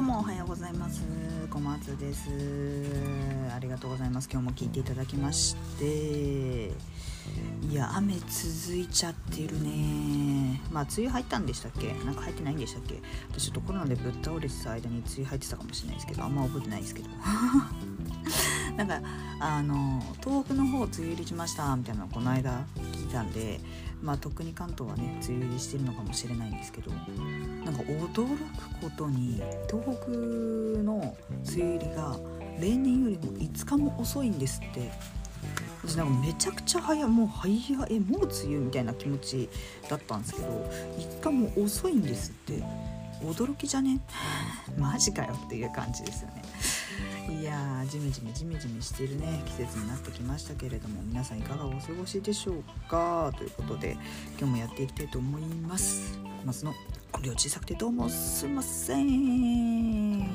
どうもおはようございます。小松です。ありがとうございます。今日も聞いていただきまして。いや雨続いちゃってるね。まあ梅雨入ったんでしたっけ？なんか入ってないんでしたっけ？私ちょっとコロナでぶっ倒れてた間に梅雨入ってたかもしれないですけどあんま覚えてないですけど。なんかあの東北の方梅雨入りしましたみたいなのこの間聞いたんでまあとっくに関東はね梅雨入りしてるのかもしれないんですけどなんか驚くことに東北の梅雨入りが例年よりも5日も遅いんですって。私なんかめちゃくちゃ早いもう早いえもう梅雨みたいな気持ちだったんですけど5日も遅いんですって。驚きじゃね？マジかよっていう感じですよね。いやージメジメジメジメしてるね季節になってきましたけれども皆さんいかがお過ごしでしょうか？ということで今日もやっていきたいと思います。ますの量小さくてどうもすいません。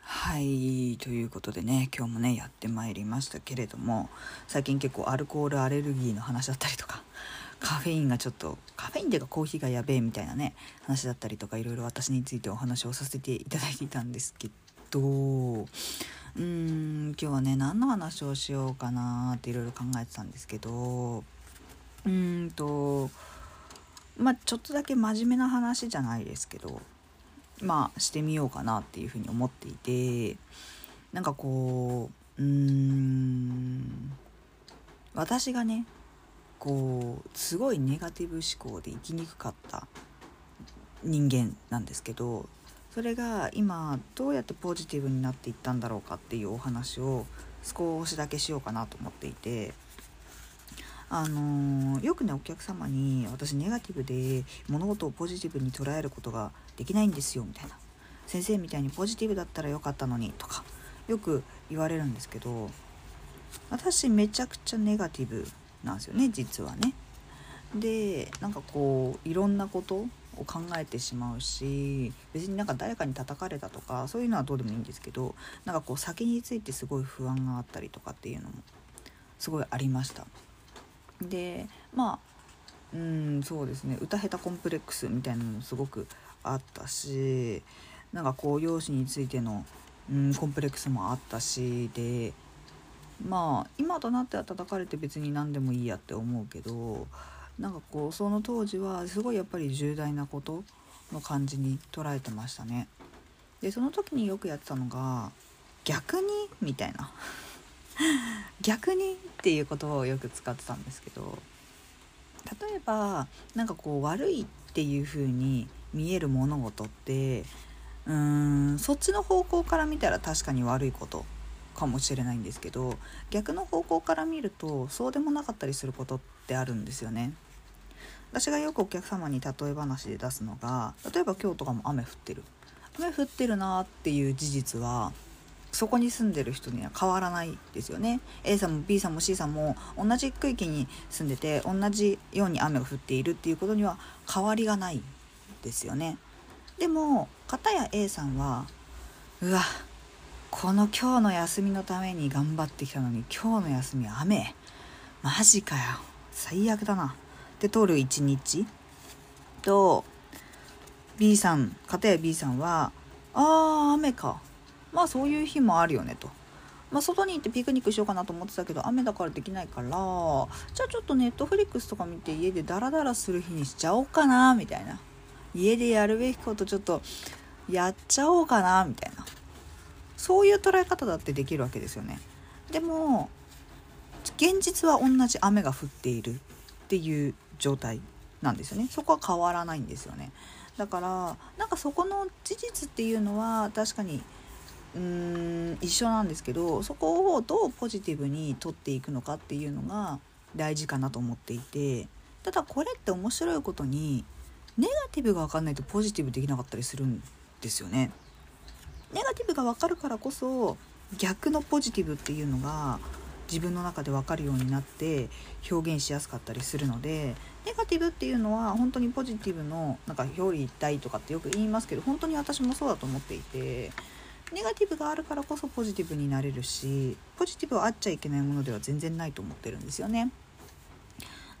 はいということでね今日もねやってまいりましたけれども最近結構アルコールアレルギーの話だったりとかカフェインがちょっとカフェインっていうかコーヒーがやべえみたいなね話だったりとかいろいろ私についてお話をさせていただいていたんですけどうーん今日はね何の話をしようかなっていろいろ考えてたんですけどうーんとまあちょっとだけ真面目な話じゃないですけどまあしてみようかなっていうふうに思っていてなんかこううーん私がねこうすごいネガティブ思考で生きにくかった人間なんですけどそれが今どうやってポジティブになっていったんだろうかっていうお話を少しだけしようかなと思っていて。あのーよくねお客様に私ネガティブで物事をポジティブに捉えることができないんですよみたいな先生みたいにポジティブだったらよかったのにとかよく言われるんですけど私めちゃくちゃネガティブなんですよね実はね。でなんかこういろんなことを考えてしまうし別になんか誰かに叩かれたとかそういうのはどうでもいいんですけどなんかこう先についてすごい不安があったりとかっていうのもすごいありました。でまあうんそうですね歌下手コンプレックスみたいなのもすごくあったしなんかこう容姿についての、うん、コンプレックスもあったしでまあ今となっては叩かれて別に何でもいいやって思うけどなんかこうその当時はすごいやっぱり重大なことの感じに捉えてましたね。でその時によくやってたのが「逆に?」みたいな「逆に?」っていう言葉をよく使ってたんですけど例えばなんかこう悪いっていう風に見える物事ってうーんそっちの方向から見たら確かに悪いことかもしれないんですけど逆の方向から見るとそうでもなかったりすることってあるんですよね。私がよくお客様に例え話で出すのが例えば今日とかも雨降ってる。雨降ってるなっていう事実はそこに住んでる人には変わらないですよね。A さんも B さんも C さんも同じ区域に住んでて同じように雨が降っているっていうことには変わりがないですよね。でも片や A さんはうわこの今日の休みのために頑張ってきたのに今日の休み雨。マジかよ。最悪だな。って通る一日。と B さん片や B さんはあー雨か。まあそういう日もあるよねと。まあ、外に行ってピクニックしようかなと思ってたけど雨だからできないからじゃあちょっとネットフリックスとか見て家でダラダラする日にしちゃおうかなみたいな。家でやるべきことちょっとやっちゃおうかなみたいな。そういう捉え方だってできるわけですよね。でも現実は同じ雨が降っているっていう状態なんですよね。そこは変わらないんですよね。だからなんかそこの事実っていうのは確かにうーん一緒なんですけどそこをどうポジティブに取っていくのかっていうのが大事かなと思っていてただこれって面白いことにネガティブが分かんないとポジティブできなかったりするんですよね。ネガティブが分かるからこそ逆のポジティブっていうのが自分の中で分かるようになって表現しやすかったりするのでネガティブっていうのは本当にポジティブのなんか表裏一体とかってよく言いますけど本当に私もそうだと思っていてネガティブがあるからこそポジティブになれるしポジティブはあっちゃいけないものでは全然ないと思ってるんですよね。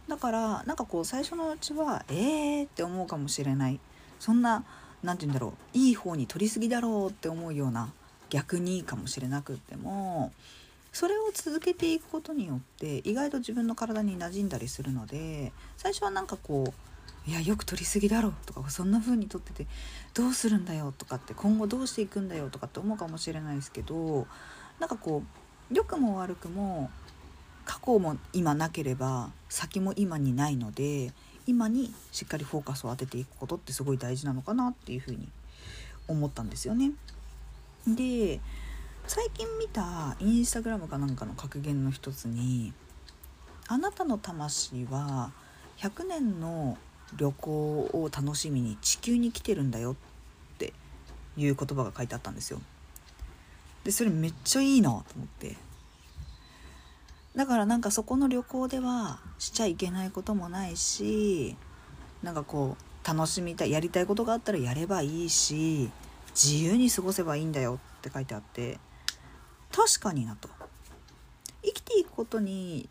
だからなんかこう最初のうちはえーって思うかもしれないそんな何て言うんだろう。いい方に取りすぎだろうって思うような逆にかもしれなくってもそれを続けていくことによって意外と自分の体に馴染んだりするので最初はなんかこういやよく取りすぎだろとかそんな風に取っててどうするんだよとかって今後どうしていくんだよとかって思うかもしれないですけどなんかこう良くも悪くも過去も今なければ先も今にないので今にしっかりフォーカスを当てていくことってすごい大事なのかなっていうふうに思ったんですよね。で最近見たインスタグラムかなんかの格言の一つに「あなたの魂は100年の旅行を楽しみに地球に来てるんだよ」っていう言葉が書いてあったんですよ。でそれめっちゃいいなと思ってだからなんかそこの旅行ではしちゃいけないこともないしなんかこう楽しみたいやりたいことがあったらやればいいし自由に過ごせばいいんだよって書いてあって確かになと。生きていくことに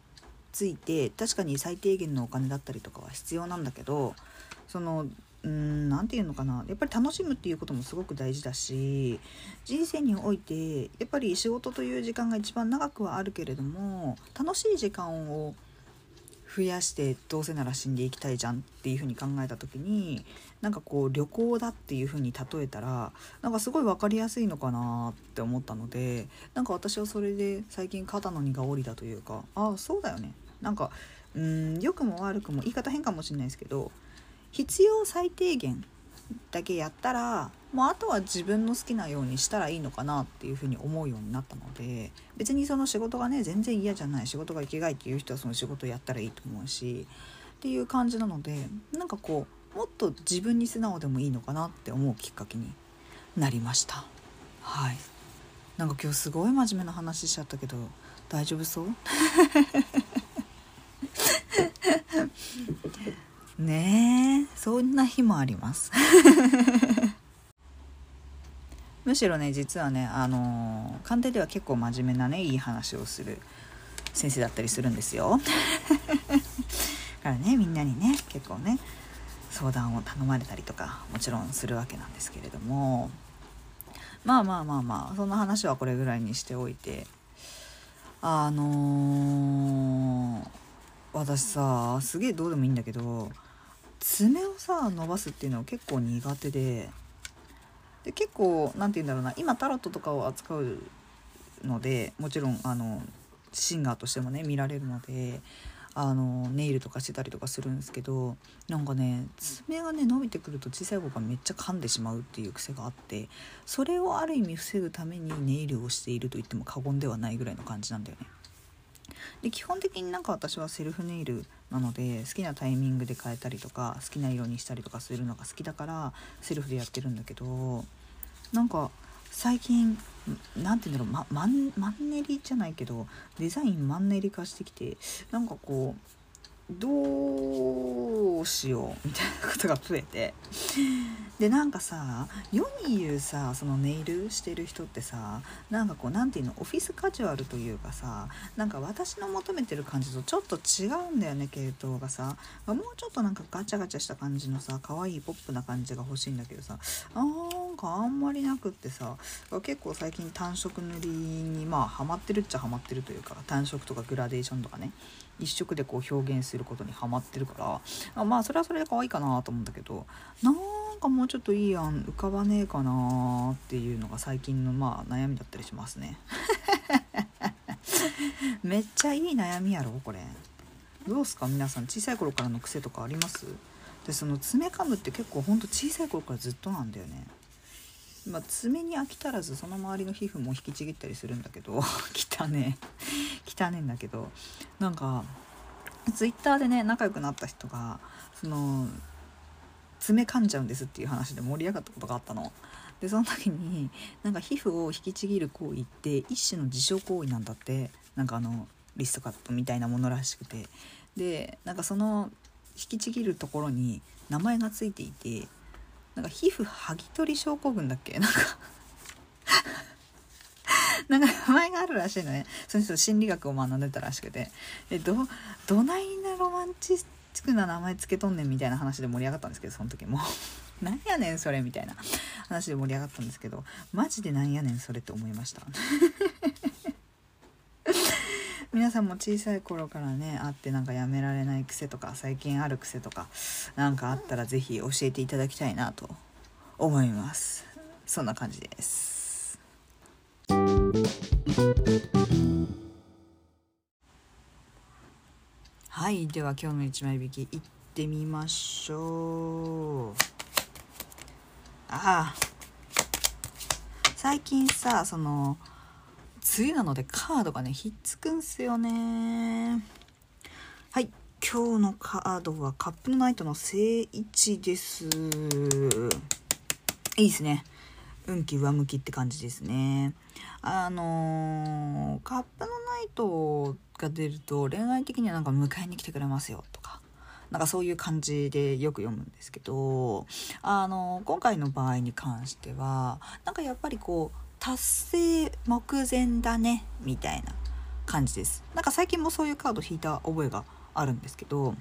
ついて確かに最低限のお金だったりとかは必要なんだけどそのうん何て言うのかな。やっぱり楽しむっていうこともすごく大事だし人生においてやっぱり仕事という時間が一番長くはあるけれども楽しい時間を増やしてどうせなら死んでいきたいじゃんっていうふうに考えた時になんかこう旅行だっていうふうに例えたらなんかすごい分かりやすいのかなって思ったのでなんか私はそれで最近肩の荷が下りたというかああそうだよね。なんかうん良くも悪くも言い方変かもしれないですけど必要最低限だけやったらもうあとは自分の好きなようにしたらいいのかなっていうふうに思うようになったので別にその仕事がね全然嫌じゃない仕事が生きがいっていう人はその仕事やったらいいと思うしっていう感じなのでなんかこうもっと自分に素直でもいいのかなって思うきっかけになりました。はい。なんか今日すごい真面目な話しちゃったけど大丈夫そう？ねえそんな日もあります。むしろね実はねあのー、官邸では結構真面目なねいい話をする先生だったりするんですよ。だ からねみんなにね結構ね相談を頼まれたりとかもちろんするわけなんですけれども。まあまあまあまあそんな話はこれぐらいにしておいて。あのー、私さすげえどうでもいいんだけど爪をさ伸ばすっていうのは結構苦手でで結構何て言うんだろうな今タロットとかを扱うのでもちろんあのシンガーとしてもね見られるのであのネイルとかしてたりとかするんですけどなんかね爪がね伸びてくると小さい子がめっちゃ噛んでしまうっていう癖があってそれをある意味防ぐためにネイルをしていると言っても過言ではないぐらいの感じなんだよね。で基本的になんか私はセルフネイルなので好きなタイミングで変えたりとか好きな色にしたりとかするのが好きだからセルフでやってるんだけどなんか最近何て言うんだろう、ま、マンマンネリじゃないけどデザインマンネリ化してきてなんかこうどうしようみたいなことが増えて。でなんかさ世に言うさそのネイルしてる人ってさなんかこう何て言うのオフィスカジュアルというかさなんか私の求めてる感じとちょっと違うんだよね系統がさ。もうちょっとなんかガチャガチャした感じのさ可愛いポップな感じが欲しいんだけどさ。あなんかあんまりなくってさ結構最近単色塗りにまあハマってるっちゃハマってるというか単色とかグラデーションとかね。一色でこう表現することにハマってるからまあそれはそれで可愛いかなと思うんだけどなんかもうちょっといい案浮かばねえかなっていうのが最近のまあ悩みだったりしますね。めっちゃいい悩みやろこれ。どうすか？皆さん小さい頃からの癖とかあります？でその爪噛むって結構ほんと小さい頃からずっとなんだよね。まあ、爪に飽き足らずその周りの皮膚も引きちぎったりするんだけど 汚ね 汚ねんだけど。なんかツイッターでね仲良くなった人がその爪噛んじゃうんですっていう話で盛り上がったことがあったの。でその時になんか皮膚を引きちぎる行為って一種の自傷行為なんだって。なんかあのリストカットみたいなものらしくて。でなんかその引きちぎるところに名前がついていてなんか皮膚剥ぎ取り症候群だっけ？なんかなんか名前があるらしいのね。その人心理学を学んでたらしくて。えどどないなロマンチックな名前つけとんねんみたいな話で盛り上がったんですけどその時も。なんやねんそれみたいな話で盛り上がったんですけど。マジでなんやねんそれって思いました。皆さんも小さい頃からねあってなんかやめられない癖とか最近ある癖とか何かあったら是非教えていただきたいなと思います。そんな感じです。はいでは今日の1枚引きいってみましょう。ああ。最近さその梅雨なのでカードがねひっつくんすよね。はい。今日のカードはカップのナイトの正位置です。いいですね。運気上向きって感じですね。あのー、カップのナイトが出ると恋愛的にはなんか迎えに来てくれますよとか。なんかそういう感じでよく読むんですけど。あの今回の場合に関してはなんかやっぱりこう達成目前だねみたいな感じです。なんか最近もそういうカード引いた覚えがあるんですけど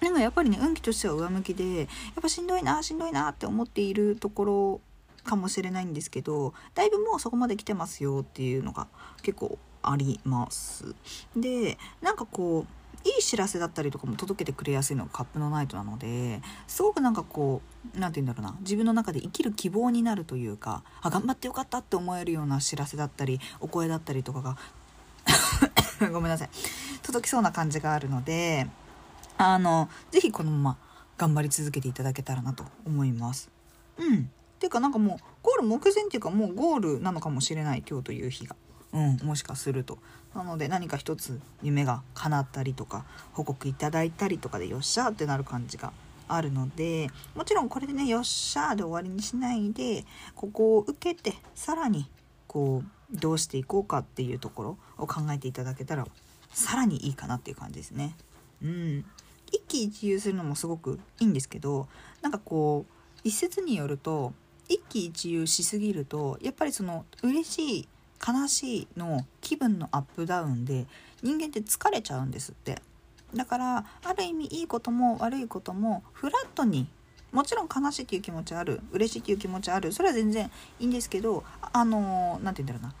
なんかやっぱりね運気としては上向きでやっぱしんどいなしんどいなって思っているところかもしれないんですけどだいぶもうそこまで来てますよっていうのが結構あります。でなんかこういい知らせだったりとかも届けてくれやすいのがカップのナイトなのですごくなんかこう何て言うんだろうな自分の中で生きる希望になるというかあ頑張ってよかったって思えるような知らせだったりお声だったりとかが ごめんなさい届きそうな感じがあるのであの是非このまま頑張り続けていただけたらなと思います。うん。ていうかなんかもうゴール目前っていうかもうゴールなのかもしれない今日という日が。うん、もしかするとなので何か一つ夢が叶ったりとか報告いただいたりとかでよっしゃーってなる感じがあるのでもちろんこれでねよっしゃーで終わりにしないでここを受けてさらにこうどうしていこうかっていうところを考えていただけたらさらにいいかなっていう感じですね。うん、一喜一憂するのもすごくいいんですけどなんかこう一説によると一喜一憂しすぎるとやっぱりその嬉しい悲しいの気分のアップダウンで人間って疲れちゃうんですってだからある意味いいことも悪いこともフラットにもちろん悲しいっていう気持ちある嬉しいっていう気持ちあるそれは全然いいんですけどあの何て言うんだろうな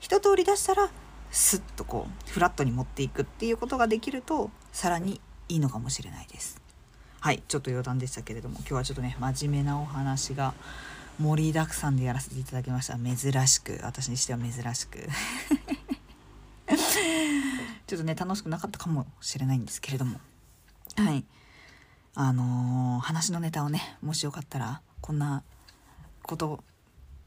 一通り出したらスッとこうフラットに持っていくっていうことができるとさらにいいのかもしれないです。はいちょっと余談でしたけれども今日はちょっとね真面目なお話が盛りだくさんでやらせていただきました。珍しく。私にしては珍しく。ちょっとね楽しくなかったかもしれないんですけれども。はい。あのー、話のネタをねもしよかったらこんなこと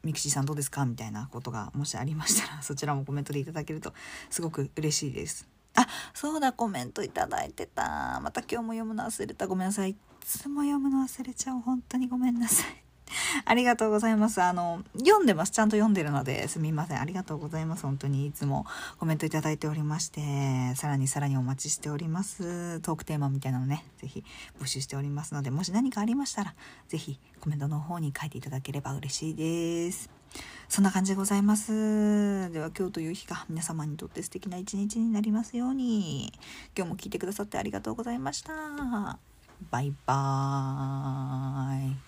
ミクシーさんどうですか？みたいなことがもしありましたら そちらもコメントでいただけるとすごく嬉しいです。あそうだコメントいただいてた。また今日も読むの忘れた。ごめんなさい。いつも読むの忘れちゃう。本当にごめんなさい。ありがとうございます。あの、読んでます。ちゃんと読んでるのですみません。ありがとうございます。本当にいつもコメントいただいておりまして、さらにさらにお待ちしております。トークテーマみたいなのね、是非募集しておりますので、もし何かありましたら、是非コメントの方に書いていただければ嬉しいです。そんな感じでございます。では今日という日が皆様にとって素敵な一日になりますように。今日も聞いてくださってありがとうございました。バイバーイ。